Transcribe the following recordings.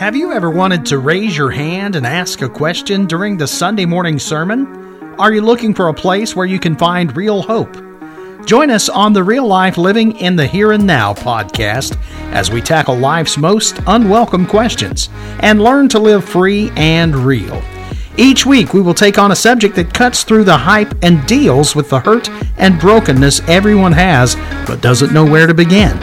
Have you ever wanted to raise your hand and ask a question during the Sunday morning sermon? Are you looking for a place where you can find real hope? Join us on the Real Life Living in the Here and Now podcast as we tackle life's most unwelcome questions and learn to live free and real. Each week, we will take on a subject that cuts through the hype and deals with the hurt and brokenness everyone has but doesn't know where to begin.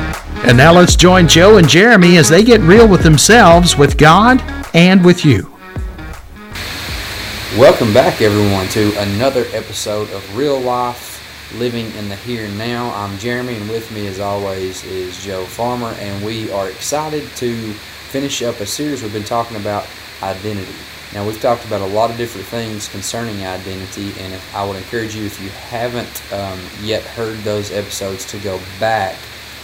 And now let's join Joe and Jeremy as they get real with themselves, with God, and with you. Welcome back, everyone, to another episode of Real Life Living in the Here and Now. I'm Jeremy, and with me, as always, is Joe Farmer, and we are excited to finish up a series we've been talking about identity. Now, we've talked about a lot of different things concerning identity, and if, I would encourage you, if you haven't um, yet heard those episodes, to go back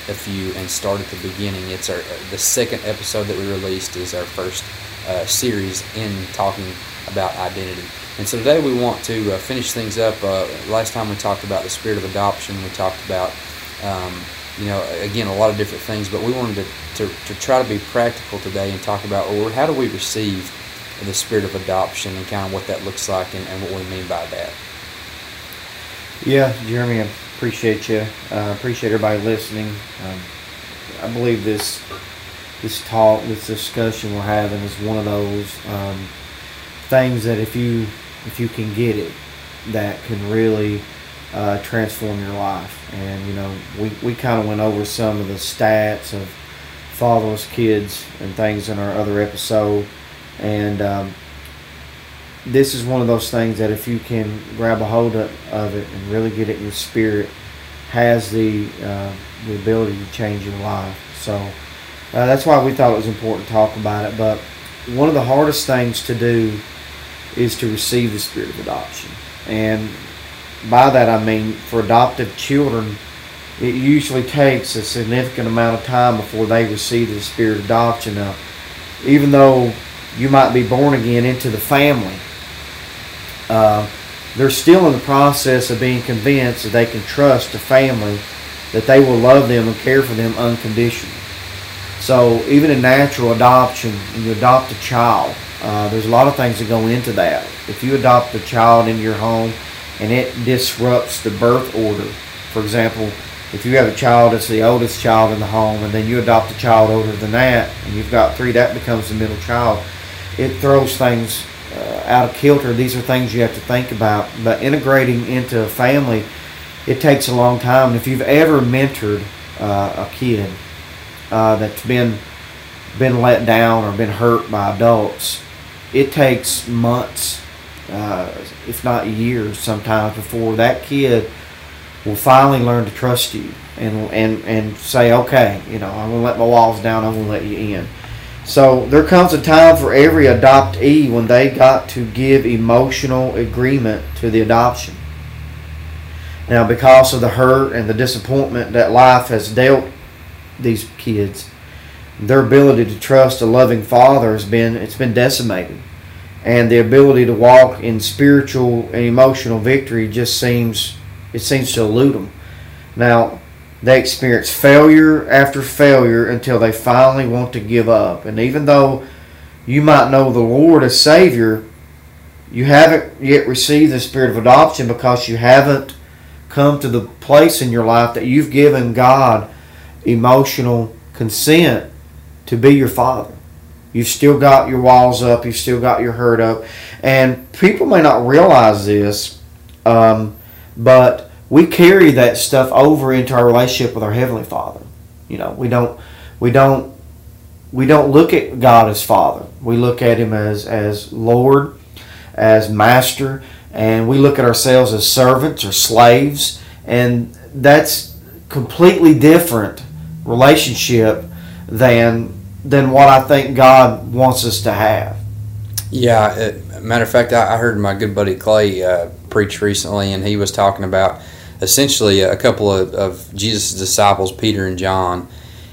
a few and start at the beginning. It's our the second episode that we released is our first uh, series in talking about identity. And so today we want to uh, finish things up. Uh, last time we talked about the spirit of adoption. We talked about um, you know again a lot of different things, but we wanted to, to, to try to be practical today and talk about well, how do we receive the spirit of adoption and kind of what that looks like and, and what we mean by that. Yeah, Jeremy, appreciate you. Uh, appreciate everybody listening. Um, I believe this this talk, this discussion we're having is one of those um, things that if you if you can get it, that can really uh, transform your life. And you know, we we kind of went over some of the stats of fatherless kids and things in our other episode, and um, this is one of those things that if you can grab a hold of, of it and really get it in your spirit, has the uh, the ability to change your life. So uh, that's why we thought it was important to talk about it. But one of the hardest things to do is to receive the spirit of adoption, and by that I mean for adoptive children, it usually takes a significant amount of time before they receive the spirit of adoption. Now, even though you might be born again into the family uh, they're still in the process of being convinced that they can trust the family, that they will love them and care for them unconditionally. So even in natural adoption, when you adopt a child, uh, there's a lot of things that go into that. If you adopt a child into your home and it disrupts the birth order, for example, if you have a child that's the oldest child in the home and then you adopt a child older than that and you've got three, that becomes the middle child. It throws things uh, out of kilter. These are things you have to think about. But integrating into a family, it takes a long time. If you've ever mentored uh, a kid uh, that's been been let down or been hurt by adults, it takes months, uh, if not years, sometimes before that kid will finally learn to trust you and and and say, okay, you know, I'm gonna let my walls down. I'm gonna let you in. So there comes a time for every adoptee when they got to give emotional agreement to the adoption. Now, because of the hurt and the disappointment that life has dealt these kids, their ability to trust a loving father has been it's been decimated, and the ability to walk in spiritual and emotional victory just seems it seems to elude them. Now, they experience failure after failure until they finally want to give up. And even though you might know the Lord as Savior, you haven't yet received the spirit of adoption because you haven't come to the place in your life that you've given God emotional consent to be your Father. You've still got your walls up, you've still got your hurt up. And people may not realize this, um, but we carry that stuff over into our relationship with our heavenly Father. You know, we don't we don't we don't look at God as Father. We look at Him as as Lord, as Master, and we look at ourselves as servants or slaves, and that's completely different relationship than than what I think God wants us to have. Yeah, it, matter of fact, I, I heard my good buddy Clay uh, preach recently, and he was talking about essentially a couple of, of Jesus' disciples, Peter and John,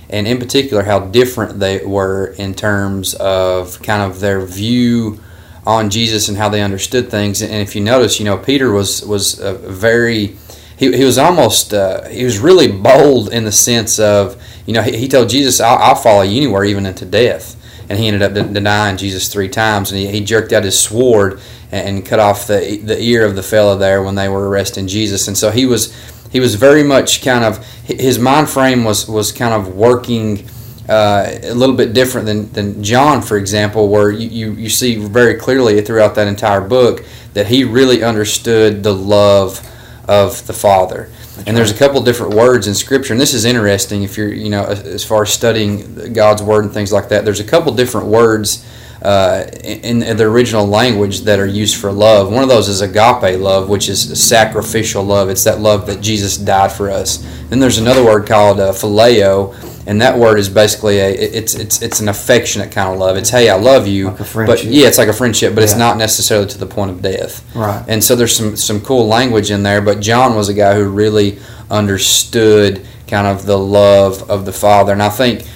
and in particular how different they were in terms of kind of their view on Jesus and how they understood things. And if you notice, you know, Peter was was a very he, he was almost uh, he was really bold in the sense of you know he, he told Jesus I'll, I'll follow you anywhere even into death and he ended up de- denying Jesus three times, and he, he jerked out his sword and, cut off the the ear of the fellow there when they were arresting Jesus, and so he was he was very much kind of his mind frame was was kind of working. Uh, a little bit different than, than John, for example, where you, you, you see very clearly throughout that entire book that he really understood the love of the Father. That's and there's a couple different words in Scripture, and this is interesting if you're, you know, as far as studying God's Word and things like that. There's a couple different words uh, in, in, the original language that are used for love. One of those is agape love, which is sacrificial love. It's that love that Jesus died for us. Then there's another word called uh, phileo, and that word is basically a it's it's it's an affectionate kind of love. It's hey, I love you, like but yeah, it's like a friendship, but yeah. it's not necessarily to the point of death. Right. And so there's some some cool language in there. But John was a guy who really understood kind of the love of the Father, and I think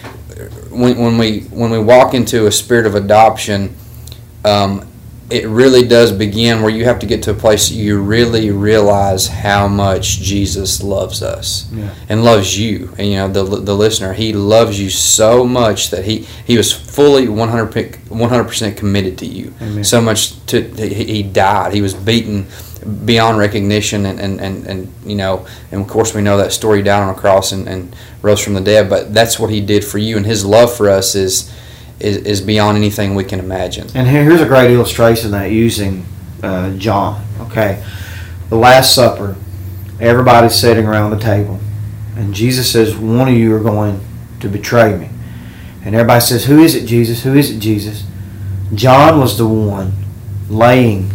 when, when we when we walk into a spirit of adoption, um, it really does begin where you have to get to a place you really realize how much Jesus loves us yeah. and loves you. And you know the the listener, he loves you so much that he he was fully 100 percent committed to you. Amen. So much to he, he died. He was beaten beyond recognition and, and, and, and you know and of course we know that story down on a cross and, and rose from the dead but that's what he did for you and his love for us is is, is beyond anything we can imagine. And here's a great illustration that using uh, John. Okay, the Last Supper, everybody's sitting around the table, and Jesus says, "One of you are going to betray me," and everybody says, "Who is it, Jesus? Who is it, Jesus?" John was the one laying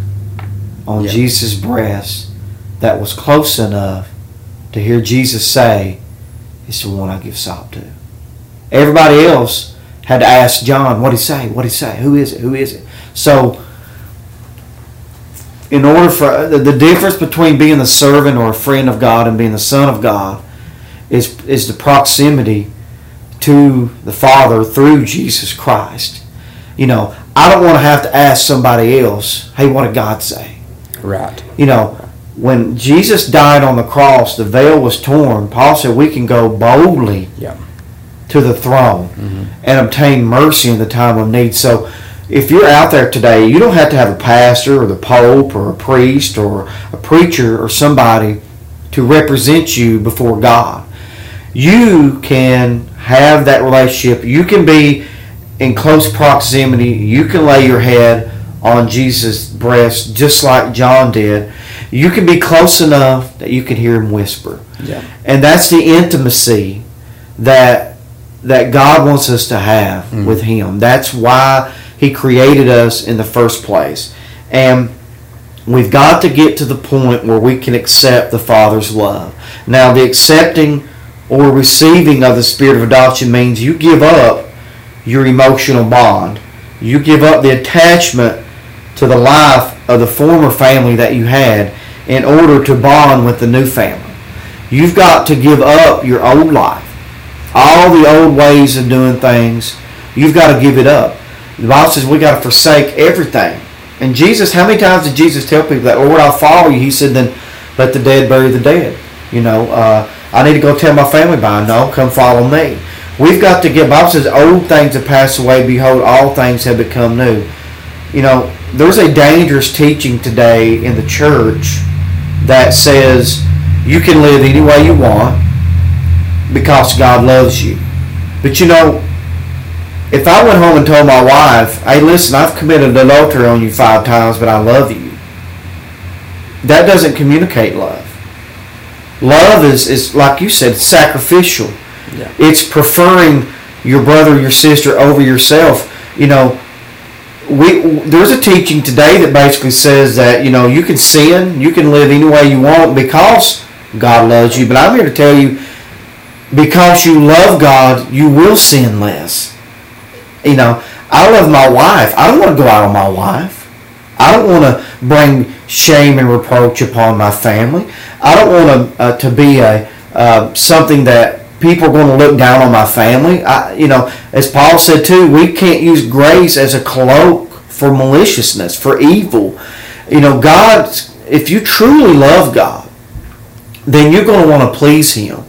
on yep. Jesus' breast that was close enough to hear Jesus say, "It's the one I give salt to." Everybody else had to ask John, what he say? What he say? Who is it? Who is it? So, in order for the, the difference between being the servant or a friend of God and being the son of God is is the proximity to the Father through Jesus Christ. You know, I don't want to have to ask somebody else, hey, what did God say? Right. You know, when Jesus died on the cross, the veil was torn. Paul said we can go boldly yeah to the throne mm-hmm. and obtain mercy in the time of need. So if you're out there today, you don't have to have a pastor or the pope or a priest or a preacher or somebody to represent you before God. You can have that relationship. You can be in close proximity. You can lay your head on Jesus' breast just like John did. You can be close enough that you can hear him whisper. Yeah. And that's the intimacy that that God wants us to have mm. with Him. That's why He created us in the first place. And we've got to get to the point where we can accept the Father's love. Now, the accepting or receiving of the Spirit of adoption means you give up your emotional bond, you give up the attachment to the life of the former family that you had in order to bond with the new family. You've got to give up your old life all the old ways of doing things, you've got to give it up. The Bible says we got to forsake everything. And Jesus, how many times did Jesus tell people that, Lord, I'll follow you? He said, then let the dead bury the dead. You know, uh, I need to go tell my family by. No, come follow me. We've got to get, Bible says, old things have passed away. Behold, all things have become new. You know, there's a dangerous teaching today in the church that says you can live any way you want because God loves you. But you know, if I went home and told my wife, hey, listen, I've committed adultery on you five times, but I love you, that doesn't communicate love. Love is, is like you said, sacrificial. Yeah. It's preferring your brother, your sister over yourself. You know, we there's a teaching today that basically says that you know you can sin, you can live any way you want because God loves you. But I'm here to tell you because you love God, you will sin less. You know, I love my wife. I don't want to go out on my wife. I don't want to bring shame and reproach upon my family. I don't want to uh, to be a uh, something that people are going to look down on my family. I, you know, as Paul said too, we can't use grace as a cloak for maliciousness, for evil. You know, God, if you truly love God, then you're going to want to please Him.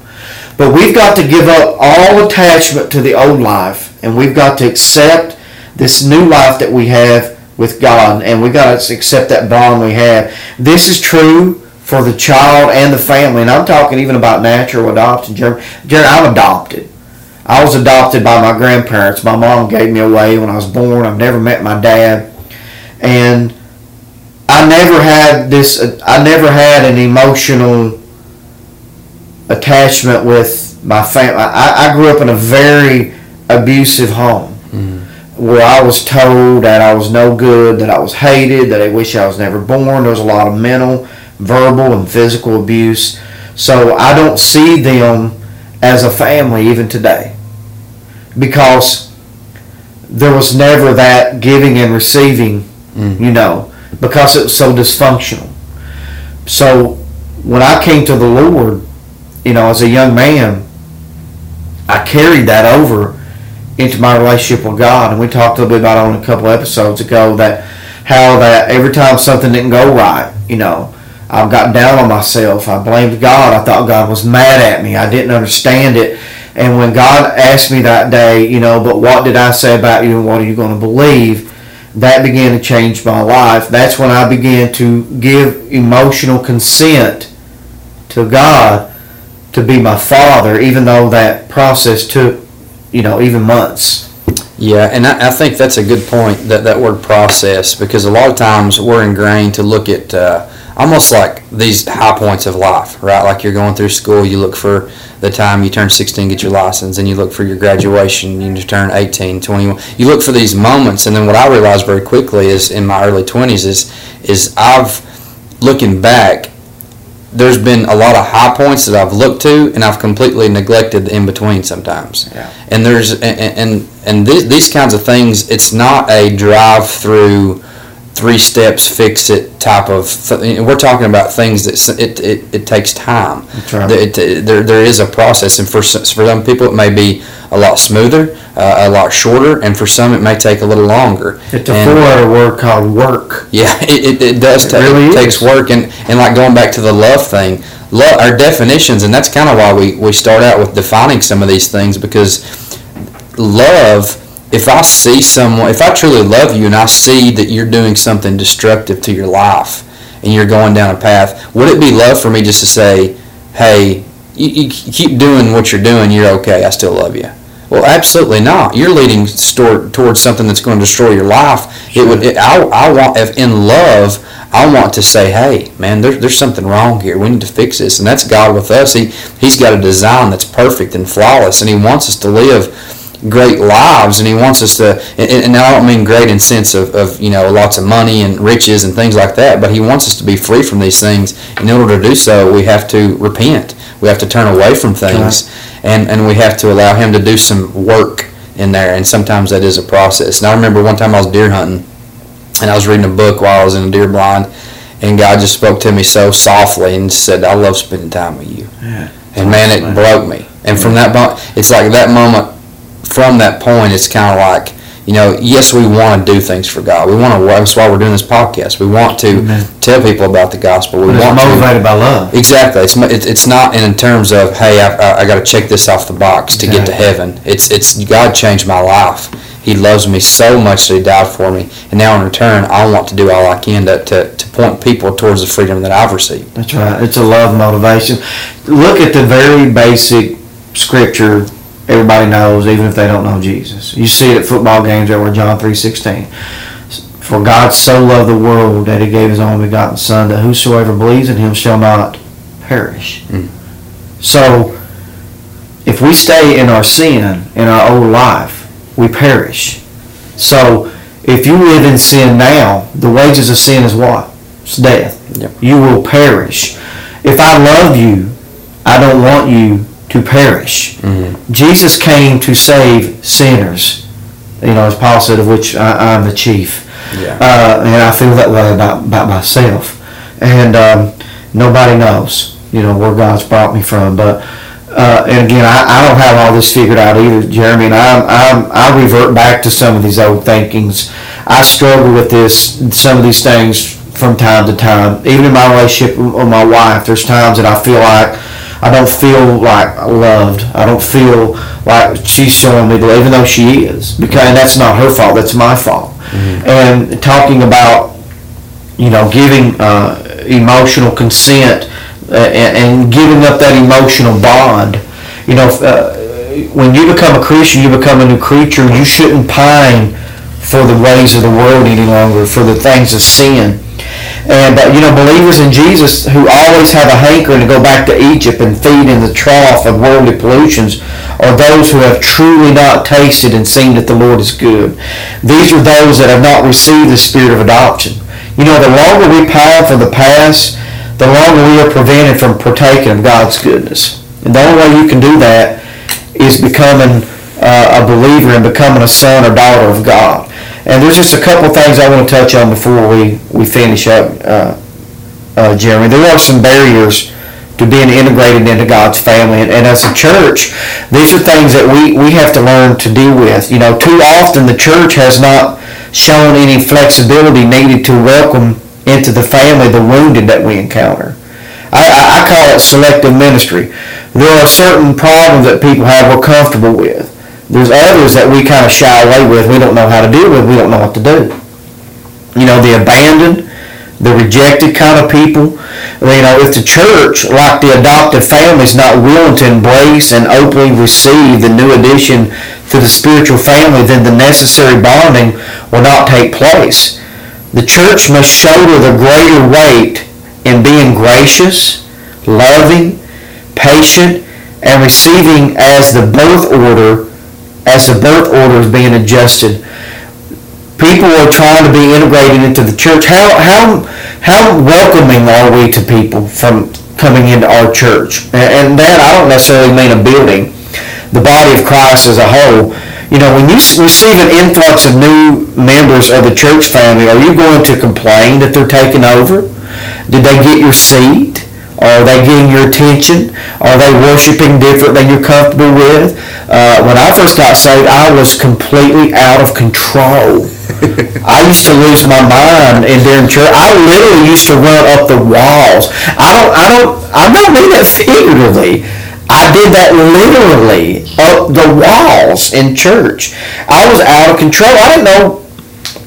But we've got to give up all attachment to the old life and we've got to accept this new life that we have with God, and we've got to accept that bond we have. This is true for the child and the family, and I'm talking even about natural adoption. Jerry, I'm adopted. I was adopted by my grandparents. My mom gave me away when I was born. I've never met my dad, and I never had this. I never had an emotional attachment with my family. I, I grew up in a very abusive home where I was told that I was no good, that I was hated, that I wish I was never born. There was a lot of mental, verbal, and physical abuse. So I don't see them as a family even today because there was never that giving and receiving, mm. you know, because it was so dysfunctional. So when I came to the Lord, you know, as a young man, I carried that over into my relationship with God. And we talked a little bit about it on a couple episodes ago that how that every time something didn't go right, you know, I got down on myself. I blamed God. I thought God was mad at me. I didn't understand it. And when God asked me that day, you know, but what did I say about you and what are you going to believe? That began to change my life. That's when I began to give emotional consent to God to be my father, even though that process took you know, even months. Yeah, and I, I, think that's a good point that that word process because a lot of times we're ingrained to look at uh, almost like these high points of life, right? Like you're going through school, you look for the time you turn 16, get your license, and you look for your graduation, you turn 18, 21. You look for these moments, and then what I realized very quickly is in my early 20s is is I've looking back there's been a lot of high points that I've looked to, and I've completely neglected the in between sometimes. Yeah. And there's and and, and these, these kinds of things. It's not a drive through, three steps fix it type of. Th- we're talking about things that it, it, it takes time. Right. It, it, there there is a process, and for for some people it may be a lot smoother, uh, a lot shorter, and for some it may take a little longer. It's a four-letter word called work. Yeah, it, it, it does. Take, really it takes work, and and like going back to the love thing, love our definitions, and that's kind of why we we start out with defining some of these things because love. If I see someone, if I truly love you, and I see that you're doing something destructive to your life, and you're going down a path, would it be love for me just to say, "Hey, you, you keep doing what you're doing. You're okay. I still love you." Well, absolutely not. You're leading towards something that's going to destroy your life. Sure. It would. It, I, I want if in love, I want to say, hey, man, there, there's something wrong here. We need to fix this, and that's God with us. He He's got a design that's perfect and flawless, and He wants us to live great lives, and He wants us to. And, and I don't mean great in sense of, of you know lots of money and riches and things like that, but He wants us to be free from these things. In order to do so, we have to repent. We have to turn away from things. Right and and we have to allow him to do some work in there, and sometimes that is a process. And I remember one time I was deer hunting, and I was reading a book while I was in a deer blind, and God just spoke to me so softly and said, "I love spending time with you." Yeah. And man, it broke me. And from that moment, it's like that moment. From that point, it's kind of like you know, yes, we want to do things for God. We want to. That's why we're doing this podcast. We want to Amen. tell people about the gospel. We but want motivated to, by love. Exactly. It's it's not in terms of hey, I, I, got to check this off the box to get to heaven. It's it's God changed my life. He loves me so much that He died for me, and now in return, I want to do all I can to, to, to point people towards the freedom that I've received. That's right. It's a love motivation. Look at the very basic scripture everybody knows, even if they don't know Jesus. You see it at football games over John 3.16. For God so loved the world that he gave his only begotten Son, that whosoever believes in him shall not perish. Mm. So, if we stay in our sin, in our old life, we perish. So, if you live in sin now, the wages of sin is what? It's death. Yep. You will perish. If I love you, I don't want you to perish. Mm-hmm. Jesus came to save sinners. You know, as Paul said, of which I, am the chief. Yeah. Uh, and I feel that way about, about myself. And um, nobody knows, you know, where God's brought me from. But uh, and again, I, I don't have all this figured out either, Jeremy. And I'm, I'm, I revert back to some of these old thinkings. I struggle with this, some of these things from time to time. Even in my relationship with my wife, there's times that I feel like I don't feel like loved. I don't feel like she's showing me the love, even though she is. Because and that's not her fault. That's my fault. And talking about, you know, giving uh, emotional consent uh, and, and giving up that emotional bond. You know, uh, when you become a Christian, you become a new creature. You shouldn't pine for the ways of the world any longer, for the things of sin. And you know, believers in Jesus who always have a hankering to go back to Egypt and feed in the trough of worldly pollutions are those who have truly not tasted and seen that the Lord is good. These are those that have not received the spirit of adoption. You know, the longer we pine for the past, the longer we are prevented from partaking of God's goodness. And the only way you can do that is becoming uh, a believer and becoming a son or daughter of God. And there's just a couple things I want to touch on before we, we finish up, uh, uh, Jeremy. There are some barriers to being integrated into God's family. And, and, as a church, these are things that we, we have to learn to deal with. You know, too often the church has not shown any flexibility needed to welcome into the family the wounded that we encounter. I, I call it selective ministry. There are certain problems that people have we're comfortable with. There's others that we kind of shy away with. We don't know how to deal with. We don't know what to do. You know, the abandoned, the rejected kind of people. You know, if the church, like the adopted family, is not willing to embrace and openly receive the new addition to the spiritual family, then the necessary bonding will not take place. The church must shoulder the greater weight in being gracious, loving, patient, and receiving as the birth order as the birth order is being adjusted. People are trying to be integrated into the church. How, how, how welcoming are we to people from coming into our church? And, and that I don't necessarily mean a building, the body of Christ as a whole. You know, when you receive an influx of new members of the church family, are you going to complain that they're taking over? Did they get your seat? Are they getting your attention? Are they worshiping different than you're comfortable with? Uh, when I first got saved, I was completely out of control. I used to lose my mind in during church. I literally used to run up the walls. I don't. I don't. I don't mean that figuratively. I did that literally up the walls in church. I was out of control. I didn't know.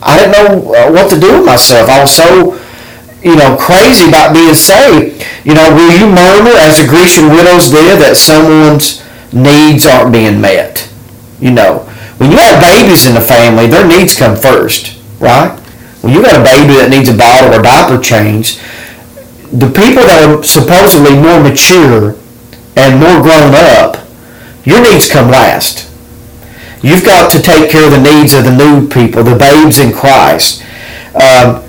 I didn't know uh, what to do with myself. I was so you know, crazy about being saved. You know, will you murmur as the Grecian widows did that someone's needs aren't being met? You know, when you have babies in the family, their needs come first, right? When you got a baby that needs a bottle or diaper change, the people that are supposedly more mature and more grown up, your needs come last. You've got to take care of the needs of the new people, the babes in Christ. Um,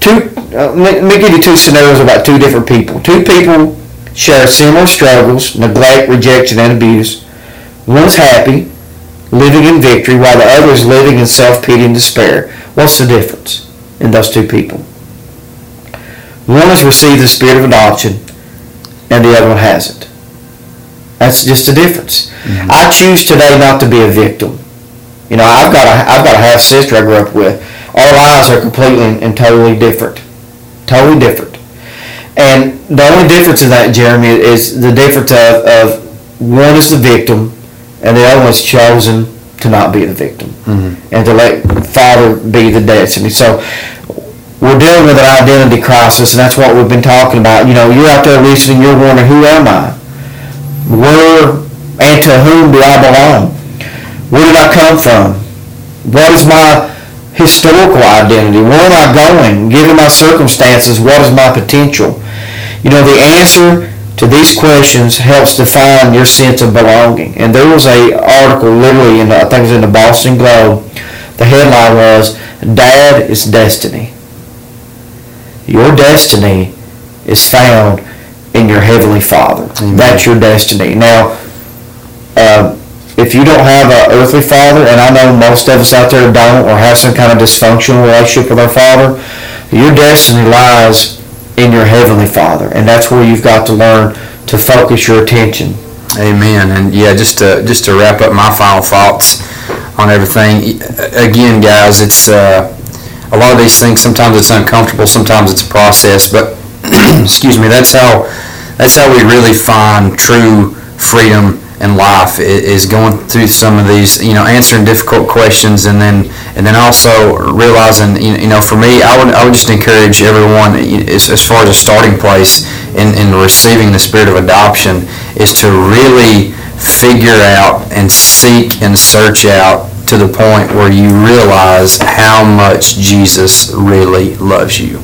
two uh, let me give you two scenarios about two different people. Two people share similar struggles, neglect, rejection, and abuse. One is happy, living in victory, while the other is living in self-pity and despair. What's the difference in those two people? One has received the spirit of adoption, and the other one hasn't. That's just a difference. Mm-hmm. I choose today not to be a victim. You know, I've got a I've got a half sister I grew up with. Our lives are completely and totally different. Totally different. And the only difference in that, Jeremy, is the difference of, of one is the victim and the other one's chosen to not be the victim mm-hmm. and to let Father be the destiny. So we're dealing with an identity crisis, and that's what we've been talking about. You know, you're out there listening, you're wondering, who am I? Where and to whom do I belong? Where did I come from? What is my historical identity? Where am I going? Given my circumstances, what is my potential? You know, the answer to these questions helps define your sense of belonging. And there was a article literally in the, I think it was in the Boston Globe. The headline was Dad is Destiny. Your destiny is found in your Heavenly Father. Amen. That's your destiny. Now, uh, if you don't have an earthly father, and I know most of us out there don't, or have some kind of dysfunctional relationship with our father, your destiny lies in your heavenly father, and that's where you've got to learn to focus your attention. Amen. And yeah, just to just to wrap up my final thoughts on everything. Again, guys, it's uh, a lot of these things. Sometimes it's uncomfortable. Sometimes it's a process. But excuse me, that's how that's how we really find true freedom and life is going through some of these, you know, answering difficult questions, and then and then also realizing, you know, for me, I would I would just encourage everyone as, as far as a starting place in, in receiving the spirit of adoption is to really figure out and seek and search out to the point where you realize how much Jesus really loves you.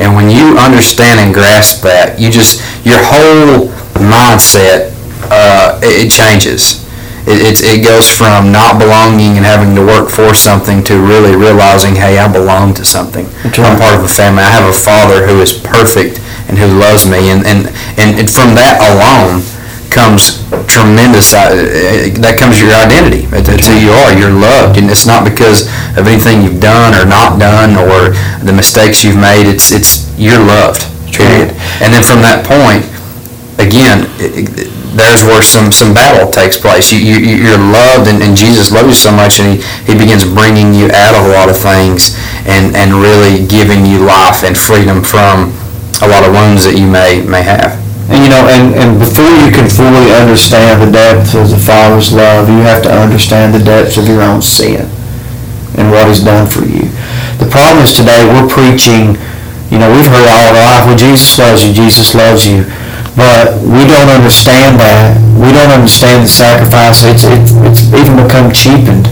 And when you understand and grasp that, you just your whole mindset uh, it, changes. It, it, goes from not belonging and having to work for something to really realizing, hey, I belong to something. Right. I'm part of a family. I have a father who is perfect and who loves me. And, and, and from that alone comes tremendous, uh, that comes your identity. That's who you are. You're loved. And it's not because of anything you've done or not done or the mistakes you've made. It's, it's you're loved, period. And then from that point, again, it, there's where some, some battle takes place. You, you, you're loved, and, and Jesus loves you so much, and he, he begins bringing you out of a lot of things and, and really giving you life and freedom from a lot of wounds that you may, may have. And you know, and, and before you can fully understand the depth of the Father's love, you have to understand the depth of your own sin and what He's done for you. The problem is today we're preaching, you know, we've heard all our life, well, Jesus loves you, Jesus loves you. But we don't understand that. We don't understand the sacrifice. It's, it, it's even become cheapened.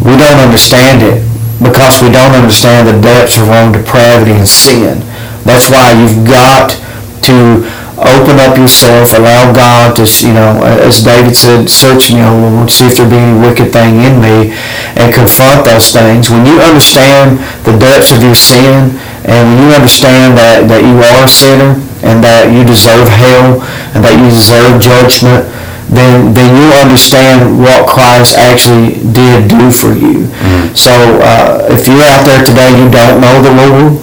We don't understand it because we don't understand the depths of our own depravity and sin. That's why you've got to open up yourself, allow God to, you know, as David said, search, me, know, Lord, see if there be any wicked thing in me, and confront those things. When you understand the depths of your sin, and when you understand that, that you are a sinner, and that you deserve hell and that you deserve judgment, then then you understand what Christ actually did do for you. Mm-hmm. So uh, if you're out there today, you don't know the Lord.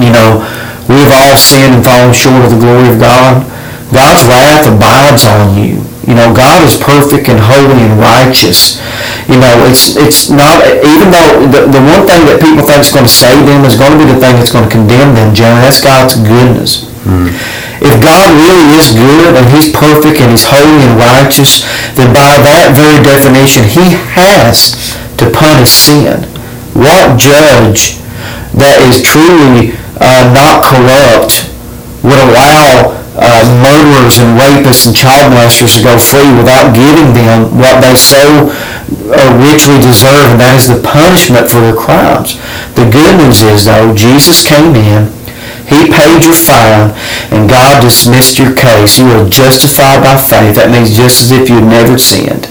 You know, we've all sinned and fallen short of the glory of God. God's wrath abides on you. You know, God is perfect and holy and righteous. You know, it's it's not even though the, the one thing that people think is going to save them is going to be the thing that's going to condemn them, Jeremy. That's God's goodness. Mm. If God really is good and He's perfect and He's holy and righteous, then by that very definition, He has to punish sin. What judge that is truly uh, not corrupt would allow uh, murderers and rapists and child molesters to go free without giving them what they so uh, richly deserve, and that is the punishment for their crimes. The good news is, though, Jesus came in he paid your fine, and God dismissed your case. You are justified by faith. That means just as if you had never sinned.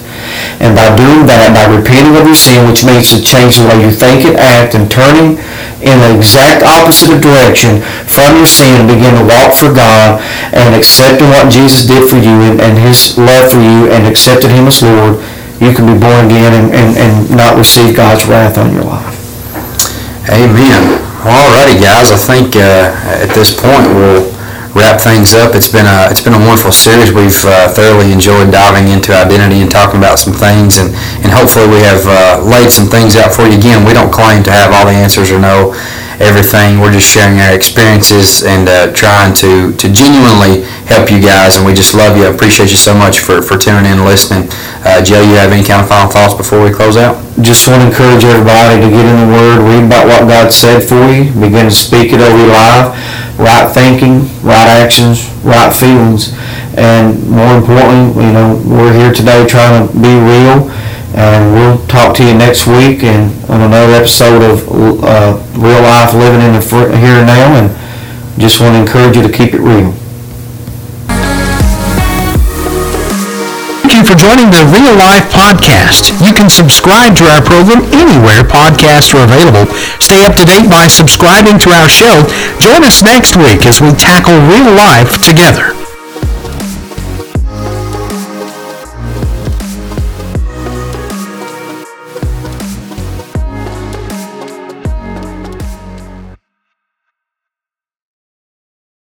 And by doing that, by repenting of your sin, which means to change the way you think and act and turning in the exact opposite direction from your sin, begin to walk for God and accepting what Jesus did for you and, and his love for you and accepting him as Lord, you can be born again and, and, and not receive God's wrath on your life. Amen. Alrighty, guys. I think uh, at this point we'll wrap things up. It's been a it's been a wonderful series. We've uh, thoroughly enjoyed diving into identity and talking about some things, and and hopefully we have uh, laid some things out for you. Again, we don't claim to have all the answers or know everything. We're just sharing our experiences and uh, trying to, to genuinely help you guys. And we just love you. I appreciate you so much for, for tuning in and listening. Uh, Joe, you have any kind of final thoughts before we close out? Just want to encourage everybody to get in the Word, read about what God said for you, begin to speak it over your life. Right thinking, right actions, right feelings. And more importantly, you know, we're here today trying to be real and we'll talk to you next week and on another episode of uh, Real Life Living in the fr- Here and Now. And just want to encourage you to keep it real. Thank you for joining the Real Life Podcast. You can subscribe to our program anywhere podcasts are available. Stay up to date by subscribing to our show. Join us next week as we tackle real life together.